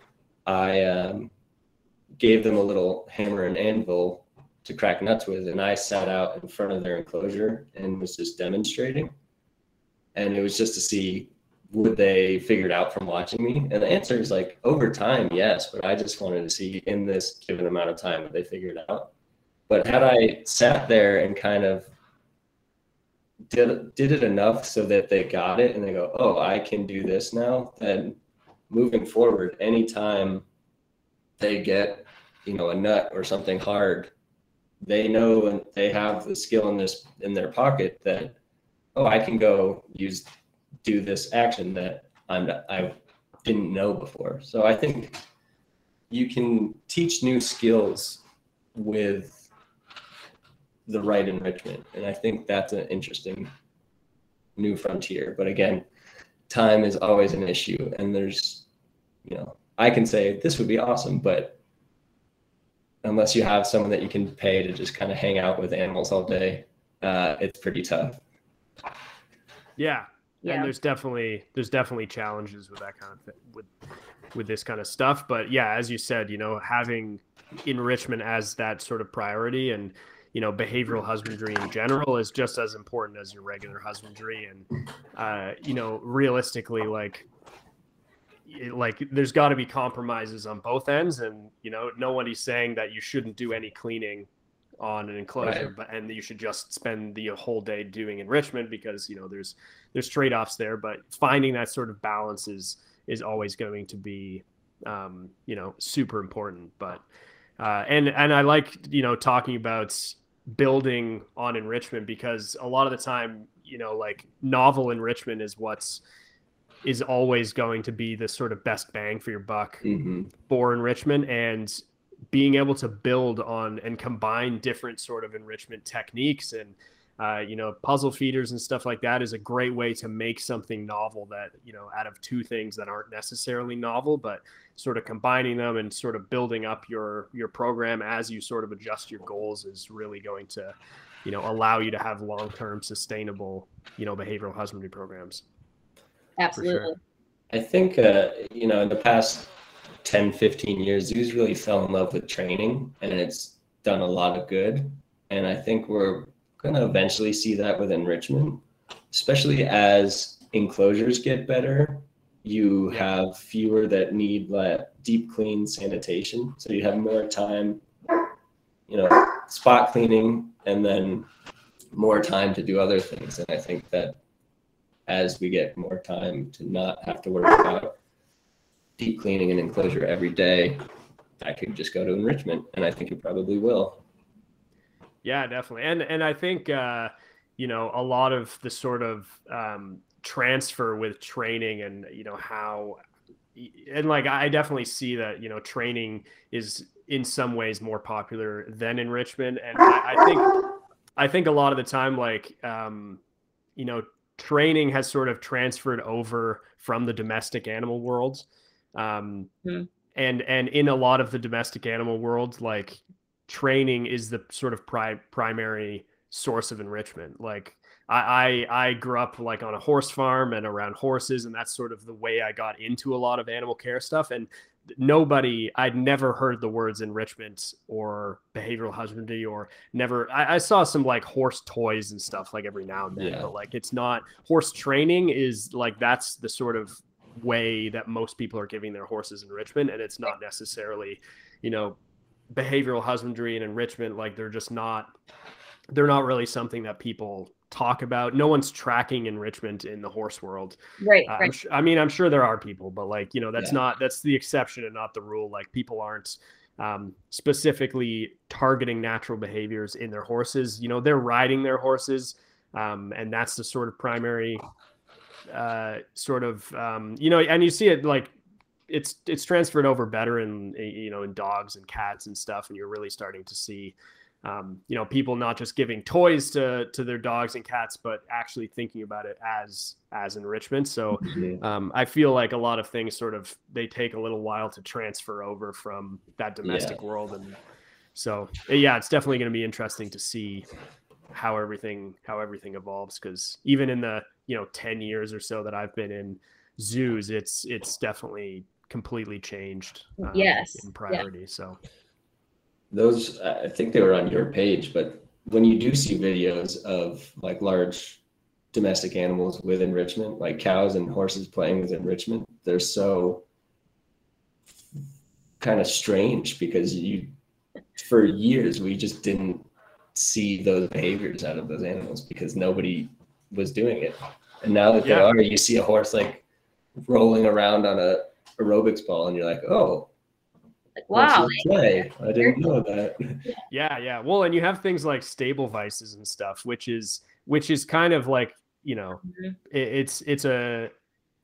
[SPEAKER 2] I um, gave them a little hammer and anvil to crack nuts with, and I sat out in front of their enclosure and was just demonstrating. And it was just to see would they figure it out from watching me? And the answer is like over time, yes. But I just wanted to see in this given amount of time that they figured it out. But had I sat there and kind of did did it enough so that they got it and they go, oh, I can do this now, then moving forward, anytime they get, you know, a nut or something hard, they know and they have the skill in this in their pocket that, oh, I can go use do this action that I'm I didn't know before. So I think you can teach new skills with the right enrichment. And I think that's an interesting new frontier. But again, time is always an issue. And there's, you know, I can say this would be awesome, but unless you have someone that you can pay to just kind of hang out with animals all day, uh, it's pretty tough.
[SPEAKER 1] Yeah. Yeah. And there's definitely there's definitely challenges with that kind of thing with with this kind of stuff. But yeah, as you said, you know, having enrichment as that sort of priority and you know behavioral husbandry in general is just as important as your regular husbandry. And uh, you know realistically like like there's got to be compromises on both ends. And you know nobody's saying that you shouldn't do any cleaning on an enclosure right. but and you should just spend the whole day doing enrichment because you know there's there's trade-offs there. But finding that sort of balance is is always going to be um, you know super important. But uh, and and I like you know talking about building on enrichment because a lot of the time, you know, like novel enrichment is what's is always going to be the sort of best bang for your buck mm-hmm. for enrichment and being able to build on and combine different sort of enrichment techniques and uh, you know puzzle feeders and stuff like that is a great way to make something novel that you know out of two things that aren't necessarily novel but sort of combining them and sort of building up your your program as you sort of adjust your goals is really going to you know allow you to have long-term sustainable you know behavioral husbandry programs.
[SPEAKER 3] Absolutely sure.
[SPEAKER 2] i think uh, you know in the past 10 15 years zoos really fell in love with training and it's done a lot of good. And i think we're going to eventually see that with enrichment especially as enclosures get better, you have fewer that need like deep clean sanitation. So you have more time, you know, spot cleaning and then more time to do other things. And I think that as we get more time to not have to worry about deep cleaning and enclosure every day, I could just go to enrichment, and I think it probably will.
[SPEAKER 1] Yeah, definitely, and and I think uh, you know a lot of the sort of um, transfer with training and you know how and like I definitely see that you know training is in some ways more popular than enrichment, and I, I think I think a lot of the time like um, you know training has sort of transferred over from the domestic animal worlds. Um, mm-hmm and and in a lot of the domestic animal worlds like training is the sort of pri- primary source of enrichment. Like I, I, I grew up like on a horse farm and around horses and that's sort of the way i got into a lot of animal care stuff and nobody i'd never heard the words enrichment or behavioral husbandry or never I, I, saw some like horse toys and stuff like every now and then yeah. but like it's not horse training is like that's the sort of way that most people are giving their horses enrichment and it's not necessarily you know behavioral husbandry and enrichment like they're just not they're not really something that people talk about no one's tracking enrichment in the horse world
[SPEAKER 3] right,
[SPEAKER 1] uh,
[SPEAKER 3] right.
[SPEAKER 1] i mean i'm sure there are people but like you know that's yeah. not that's the exception and not the rule like people aren't um, specifically targeting natural behaviors in their horses you know they're riding their horses um, and that's the sort of primary uh, sort of um, you know, and you see it like it's it's transferred over better in you know in dogs and cats and stuff, and you're really starting to see. Um, you know, people not just giving toys to to their dogs and cats, but actually thinking about it as as enrichment. So um, I feel like a lot of things sort of they take a little while to transfer over from that domestic yeah. world, and so yeah, it's definitely going to be interesting to see how everything how everything evolves because even in the you know 10 years or so that i've been in zoos it's it's definitely completely changed
[SPEAKER 3] um, yes
[SPEAKER 1] in priority yeah. so
[SPEAKER 2] those i think they were on your page but when you do see videos of like large domestic animals with enrichment like cows and horses playing with enrichment they're so kind of strange because you for years we just didn't see those behaviors out of those animals because nobody was doing it. And now that yeah. they are, you see a horse like rolling around on a aerobics ball, and you're like, oh,
[SPEAKER 3] like, wow,
[SPEAKER 2] play. I didn't know that. [LAUGHS]
[SPEAKER 1] Yeah, yeah. Well, and you have things like stable vices and stuff, which is which is kind of like you know, mm-hmm. it, it's it's a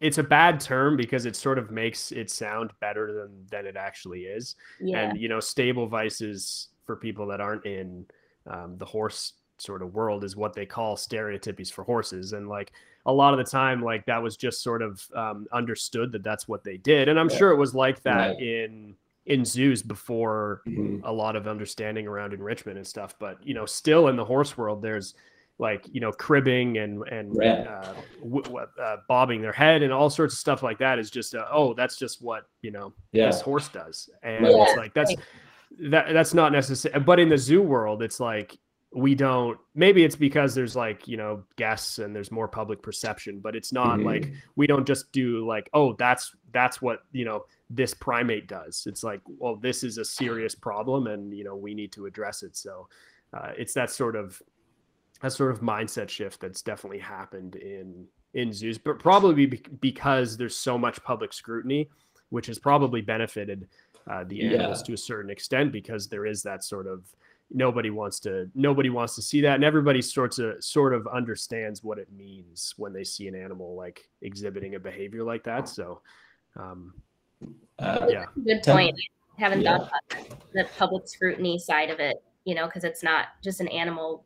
[SPEAKER 1] it's a bad term because it sort of makes it sound better than than it actually is. Yeah. And you know, stable vices for people that aren't in um, the horse sort of world is what they call stereotypies for horses and like a lot of the time like that was just sort of um, understood that that's what they did and i'm yeah. sure it was like that right. in in zoos before mm-hmm. a lot of understanding around enrichment and stuff but you know still in the horse world there's like you know cribbing and and uh, w- w- uh, bobbing their head and all sorts of stuff like that is just a, oh that's just what you know yeah. this horse does and yeah. it's like that's that that's not necessary but in the zoo world it's like we don't maybe it's because there's like you know guests and there's more public perception but it's not mm-hmm. like we don't just do like oh that's that's what you know this primate does it's like well this is a serious problem and you know we need to address it so uh, it's that sort of that sort of mindset shift that's definitely happened in in zoos but probably be- because there's so much public scrutiny which has probably benefited uh, the animals yeah. to a certain extent because there is that sort of nobody wants to nobody wants to see that. And everybody sorts of sort of understands what it means when they see an animal like exhibiting a behavior like that. So um
[SPEAKER 3] uh, yeah. Good point. Haven't yeah. thought about the public scrutiny side of it you know because it's not just an animal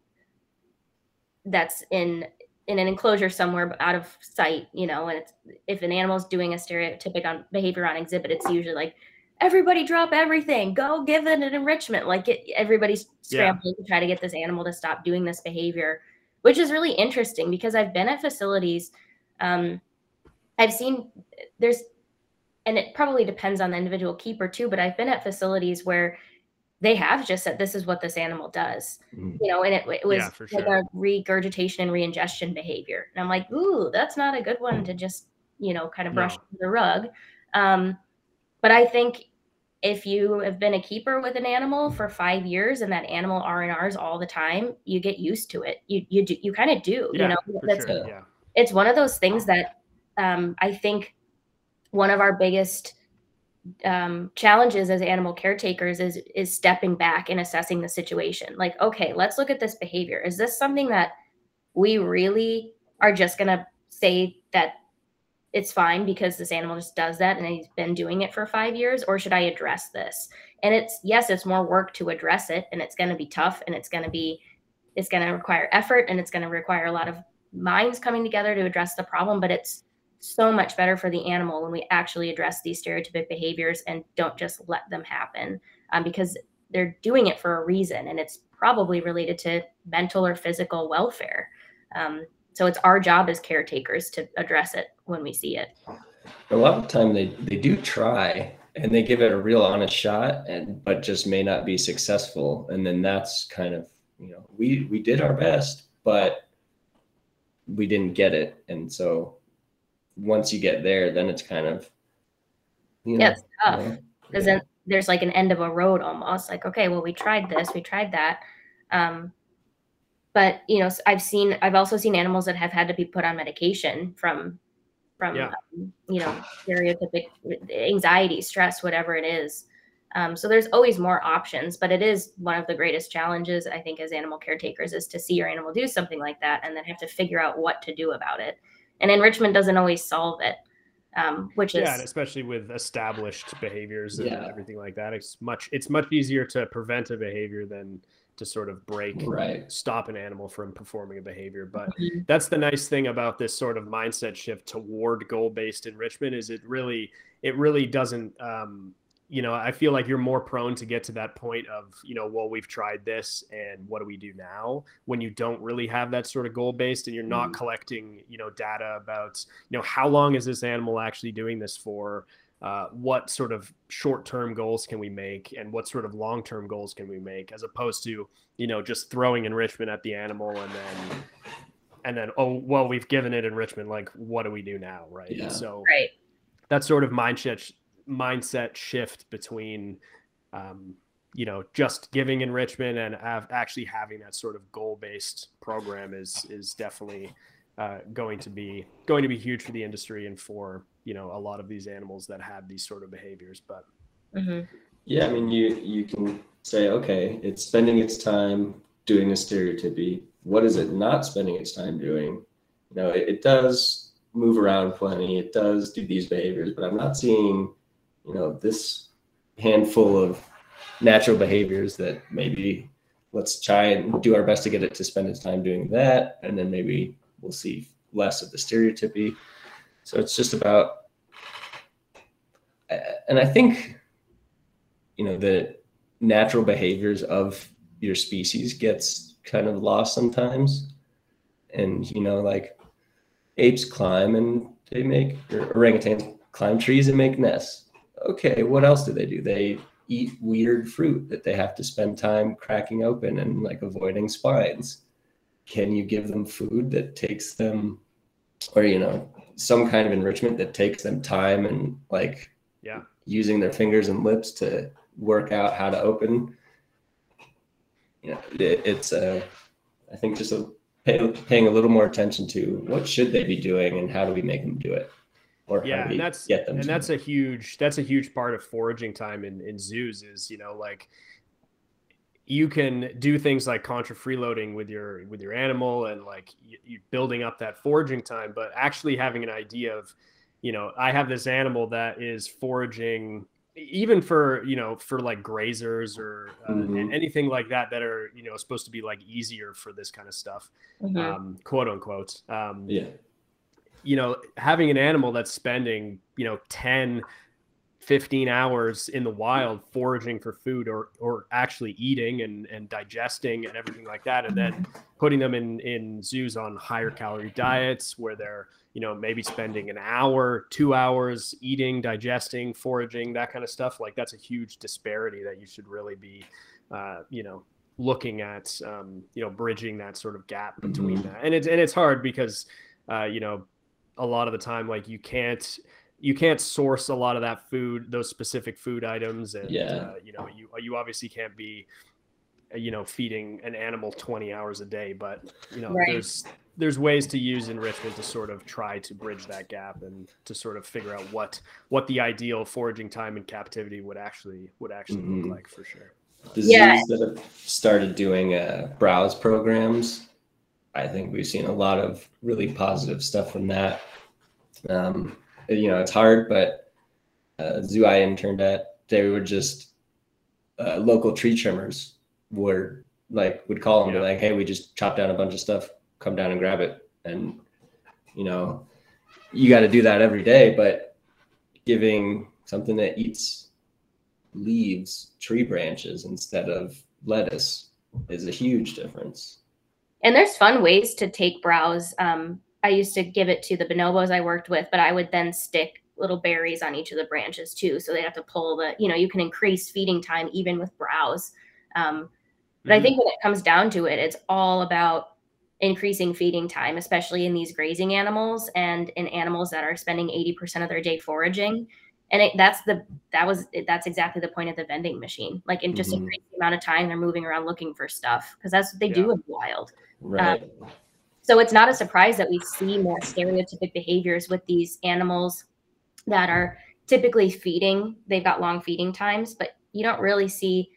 [SPEAKER 3] that's in in an enclosure somewhere out of sight you know and it's if an animal's doing a stereotypic on behavior on exhibit it's usually like everybody drop everything go give it an enrichment like it, everybody's scrambling yeah. to try to get this animal to stop doing this behavior which is really interesting because i've been at facilities um, i've seen there's and it probably depends on the individual keeper too but i've been at facilities where they have just said this is what this animal does,
[SPEAKER 2] Mhm.
[SPEAKER 3] you know, and it, it was
[SPEAKER 1] Yeah,
[SPEAKER 3] like
[SPEAKER 1] sure.
[SPEAKER 3] a regurgitation and reingestion behavior. And I'm like, ooh, that's not a good one to just, you know, kind of brush
[SPEAKER 1] No.
[SPEAKER 3] the rug. Um, but I think if you have been a keeper with an animal for five years and that animal R and R's all the time, you get used to it. You you do you kind of do,
[SPEAKER 1] Yeah,
[SPEAKER 3] you know. That's
[SPEAKER 1] sure. Yeah.
[SPEAKER 3] it's one of those things that um, I think one of our biggest um, challenges as animal caretakers is is stepping back and assessing the situation. Like, okay, let's look at this behavior. Is this something that we really are just gonna say that it's fine because this animal just does that and he's been doing it for five years, or should I address this? And it's yes, it's more work to address it, and it's gonna be tough, and it's gonna be it's gonna require effort, and it's gonna require a lot of minds coming together to address the problem, but it's so much better for the animal when we actually address these stereotypic behaviors and don't just let them happen um, because they're doing it for a reason and it's probably related to mental or physical welfare. Um, so it's our job as caretakers to address it when we see it.
[SPEAKER 2] A lot of the time they, they do try and they give it a real honest shot and but just may not be successful. And then that's kind of, you know, we we did our best, but we didn't get it. And so once you get there, then it's kind of you know,
[SPEAKER 3] Yeah, it's tough.
[SPEAKER 2] you know,
[SPEAKER 3] because
[SPEAKER 2] yeah.
[SPEAKER 3] then there's like an end of a road almost like okay well we tried this we tried that um, but you know s- i've seen i've also seen animals that have had to be put on medication from from
[SPEAKER 1] Yeah.
[SPEAKER 3] um, you know stereotypic anxiety stress whatever it is um, so there's always more options but it is one of the greatest challenges i think as animal caretakers is to see your animal do something like that and then have to figure out what to do about it and enrichment doesn't always solve it um, which is
[SPEAKER 1] yeah, and especially with established behaviors and
[SPEAKER 2] Yeah.
[SPEAKER 1] everything like that, it's much it's much easier to prevent a behavior than to sort of break
[SPEAKER 2] Right.
[SPEAKER 1] stop an animal from performing a behavior. But
[SPEAKER 3] Mhm.
[SPEAKER 1] that's the nice thing about this sort of mindset shift toward goal-based enrichment is it really it really doesn't um, you know i feel like you're more prone to get to that point of you know well we've tried this and what do we do now when you don't really have that sort of goal based and you're not
[SPEAKER 2] Mhm.
[SPEAKER 1] collecting you know data about you know how long is this animal actually doing this for uh, what sort of short-term goals can we make and what sort of long-term goals can we make as opposed to you know just throwing enrichment at the animal and then and then oh well we've given it enrichment like what do we do now right
[SPEAKER 2] Yeah.
[SPEAKER 1] so
[SPEAKER 3] right
[SPEAKER 1] that sort of mindset mindset shift between um, you know just giving enrichment and have, actually having that sort of goal based program is is definitely uh, going to be going to be huge for the industry and for you know a lot of these animals that have these sort of behaviors but
[SPEAKER 3] hmm
[SPEAKER 2] Yeah, I mean, you you can say, okay, it's spending its time doing a stereotypy. What is it not spending its time doing? You know, it, it does move around plenty. It does do these behaviors, but I'm not seeing, you know, this handful of natural behaviors that maybe let's try and do our best to get it to spend its time doing that, and then maybe we'll see less of the stereotypy. So it's just about, uh, and I think you know the natural behaviors of your species gets kind of lost sometimes. And you know like apes climb and they make or orangutans climb trees and make nests. Okay what else do they do? They eat weird fruit that they have to spend time cracking open and like avoiding spines can you give them food that takes them or you know some kind of enrichment that takes them time and like
[SPEAKER 1] yeah
[SPEAKER 2] using their fingers and lips to work out how to open. You know, it, it's uh, I think just a, pay, paying a little more attention to what should they be doing and how do we make them do it, or how
[SPEAKER 1] yeah
[SPEAKER 2] do we
[SPEAKER 1] and that's
[SPEAKER 2] get them.
[SPEAKER 1] and that's
[SPEAKER 2] it.
[SPEAKER 1] a huge that's a huge part of foraging time in, in zoos is you know like you can do things like contra freeloading with your with your animal and like you, you building up that foraging time but actually having an idea of you know i have this animal that is foraging even for you know for like grazers or uh,
[SPEAKER 2] Mhm.
[SPEAKER 1] anything like that that are you know supposed to be like easier for this kind of stuff
[SPEAKER 3] Mhm.
[SPEAKER 1] um, quote unquote um,
[SPEAKER 2] yeah,
[SPEAKER 1] you know, having an animal that's spending, you know, 10, 15 hours in the wild foraging for food or or actually eating and and digesting and everything like that and then putting them in in zoos on higher calorie diets where they're you know maybe spending an hour two hours eating digesting foraging that kind of stuff like that's a huge disparity that you should really be uh, you know looking at um, you know bridging that sort of gap between mm-hmm. that and it's and it's hard because uh, you know a lot of the time like you can't you can't source a lot of that food, those specific food items, and yeah. uh, you know you you obviously can't be uh, you know feeding an animal 20 hours a day but you know right. there's there's ways to use enrichment to sort of try to bridge that gap and to sort of figure out what what the ideal foraging time in captivity would actually would actually mm-hmm. look like for sure
[SPEAKER 2] the yeah. zoos that have started doing uh, browse programs i think we've seen a lot of really positive stuff from that um, you know, it's hard, but uh, zoo I interned at, they would just uh, local tree trimmers would like would call them yeah. like, hey, we just chopped down a bunch of stuff, come down and grab it, and you know, you got to do that every day, but giving something that eats leaves, tree branches instead of lettuce is a huge difference.
[SPEAKER 3] And there's fun ways to take browse. Um, I used to give it to the bonobos I worked with, but I would then stick little berries on each of the branches too. So they have to pull the, you know, you can increase feeding time even with browse. Um, but mm-hmm. I think when it comes down to it, it's all about increasing feeding time, especially in these grazing animals and in animals that are spending 80% of their day foraging. And it, that's the, that was, that's exactly the point of the vending machine. Like in just mm-hmm. increase the amount of time they're moving around looking for stuff because that's what they yeah. do in the wild. Right. Um, so it's not a surprise that we see more stereotypic behaviors with these animals that are typically feeding. They've got long feeding times, but you don't really see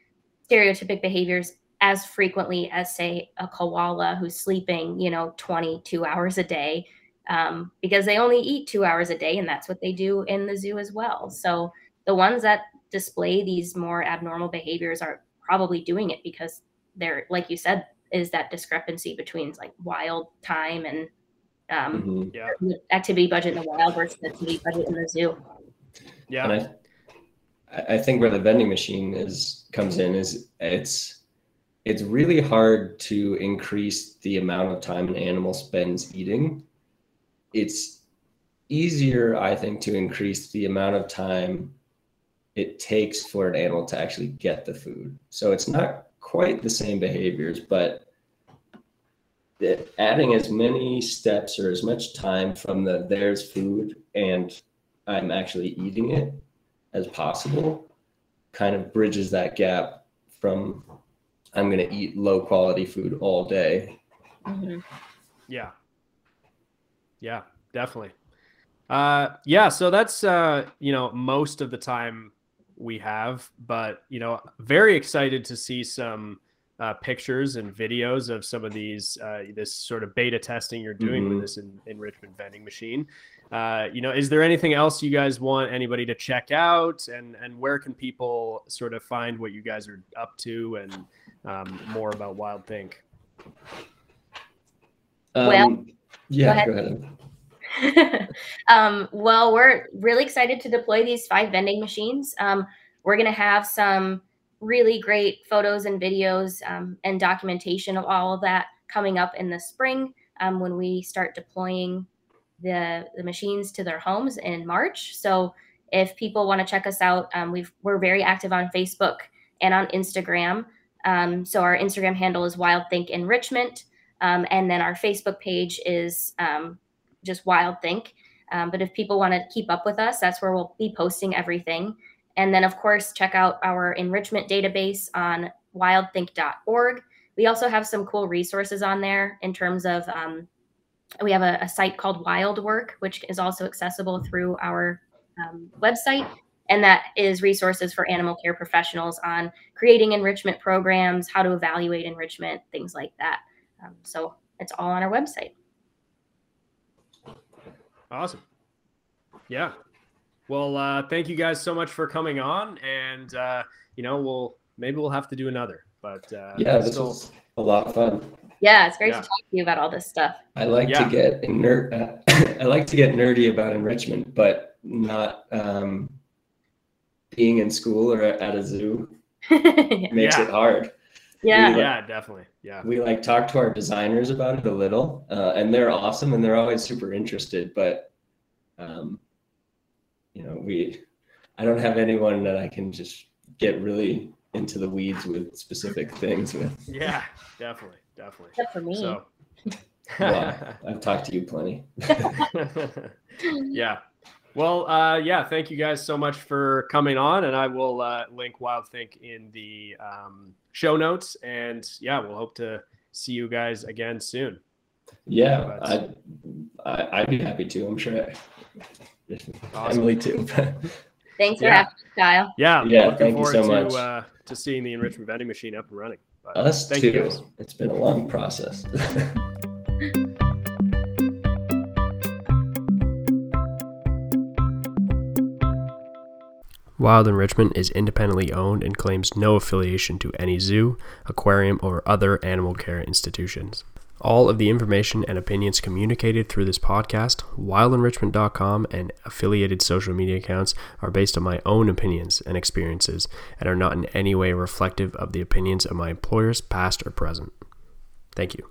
[SPEAKER 3] stereotypic behaviors as frequently as, say, a koala who's sleeping, you know, 22 hours a day um, because they only eat two hours a day, and that's what they do in the zoo as well. So the ones that display these more abnormal behaviors are probably doing it because they're, like you said, is that discrepancy between like wild time and um, mm-hmm. yeah. activity budget in the wild versus activity budget in the zoo.
[SPEAKER 2] Yeah. And I, I think where the vending machine is comes in is it's it's really hard to increase the amount of time an animal spends eating. It's easier, I think, to increase the amount of time it takes for an animal to actually get the food. So it's not quite the same behaviors, but adding as many steps or as much time from the there's food and I'm actually eating it as possible kind of bridges that gap from I'm going to eat low quality food all day.
[SPEAKER 1] Mm-hmm. Yeah. Yeah, definitely. Uh, yeah. So that's, uh, you know, most of the time we have, but you know, very excited to see some uh, pictures and videos of some of these uh, this sort of beta testing you're doing mm-hmm. with this in, enrichment vending machine. Uh, you know, is there anything else you guys want anybody to check out, and and where can people sort of find what you guys are up to and um, more about WildThink?
[SPEAKER 3] Um, well, yeah, go ahead. Go ahead. [LAUGHS] um, well, we're really excited to deploy these five vending machines. Um, we're going to have some really great photos and videos um, and documentation of all of that coming up in the spring um, when we start deploying the, the machines to their homes in March. So if people want to check us out, um, we've, we're very active on Facebook and on Instagram. Um, so our Instagram handle is WildThink Enrichment. And then our Facebook page is just WildThink. but if people want to keep up with us, that's where we'll be posting everything. And then, of course, check out our enrichment database on wildthink.org. We also have some cool resources on there in terms of um, we have a, a, site called Wild Work, which is also accessible through our um, website. And that is resources for animal care professionals on creating enrichment programs, how to evaluate enrichment, things like that. Um, so it's all on our website.
[SPEAKER 1] Awesome. Yeah. Well, uh, thank you guys so much for coming on, and uh, you know, we'll maybe we'll have to do another. But uh,
[SPEAKER 2] yeah, this still... was a lot of fun.
[SPEAKER 3] Yeah, it's great yeah. to talk to you about all this stuff.
[SPEAKER 2] I like yeah. to get nerd. [LAUGHS] I like to get nerdy about enrichment, but not um, being in school or at a zoo [LAUGHS] makes
[SPEAKER 1] Yeah.
[SPEAKER 2] it hard.
[SPEAKER 3] Yeah.
[SPEAKER 2] We-
[SPEAKER 1] yeah, definitely. Yeah.
[SPEAKER 2] We like talk to our designers about it a little, uh, and they're awesome and they're always super interested. But, um, you know, we, I don't have anyone that I can just get really into the weeds with specific things with. [LAUGHS]
[SPEAKER 1] Yeah, definitely, definitely.
[SPEAKER 3] Except for me.
[SPEAKER 1] So, [LAUGHS]
[SPEAKER 2] Well, [LAUGHS] I've talked to you plenty.
[SPEAKER 1] yeah. Well, uh, yeah. Thank you guys so much for coming on, and I will uh, link WildThink in the um, show notes. And yeah, we'll hope to see you guys again soon.
[SPEAKER 2] Yeah, I'd, I, I'd be happy to. I'm sure.
[SPEAKER 1] Awesome.
[SPEAKER 2] Emily too. [LAUGHS]
[SPEAKER 3] Thanks for
[SPEAKER 1] Yeah.
[SPEAKER 3] having me, Kyle.
[SPEAKER 1] Yeah,
[SPEAKER 2] Yeah,
[SPEAKER 1] looking
[SPEAKER 2] thank you
[SPEAKER 1] forward
[SPEAKER 2] so
[SPEAKER 1] to
[SPEAKER 2] much.
[SPEAKER 1] uh, to seeing the enrichment vending machine up and running. But
[SPEAKER 2] Us
[SPEAKER 1] thank
[SPEAKER 2] too.
[SPEAKER 1] you.
[SPEAKER 2] It's been a long process. [LAUGHS]
[SPEAKER 1] Wild Enrichment is independently owned and claims no affiliation to any zoo, aquarium, or other animal care institutions. All of the information and opinions communicated through this podcast, wildenrichment.com, and affiliated social media accounts are based on my own opinions and experiences and are not in any way reflective of the opinions of my employers, past or present. Thank you.